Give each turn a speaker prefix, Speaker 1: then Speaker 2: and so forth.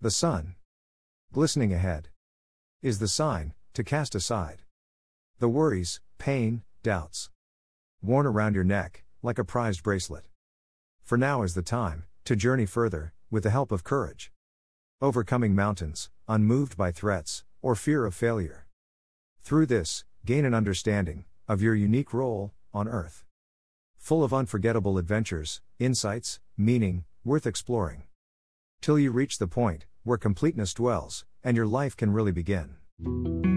Speaker 1: The sun. Glistening ahead. Is the sign, to cast aside. The worries, pain, doubts. Worn around your neck, like a prized bracelet. For now is the time, to journey further, with the help of courage. Overcoming mountains, unmoved by threats, or fear of failure. Through this, gain an understanding of your unique role on Earth. Full of unforgettable adventures, insights, meaning, worth exploring. Till you reach the point where completeness dwells, and your life can really begin.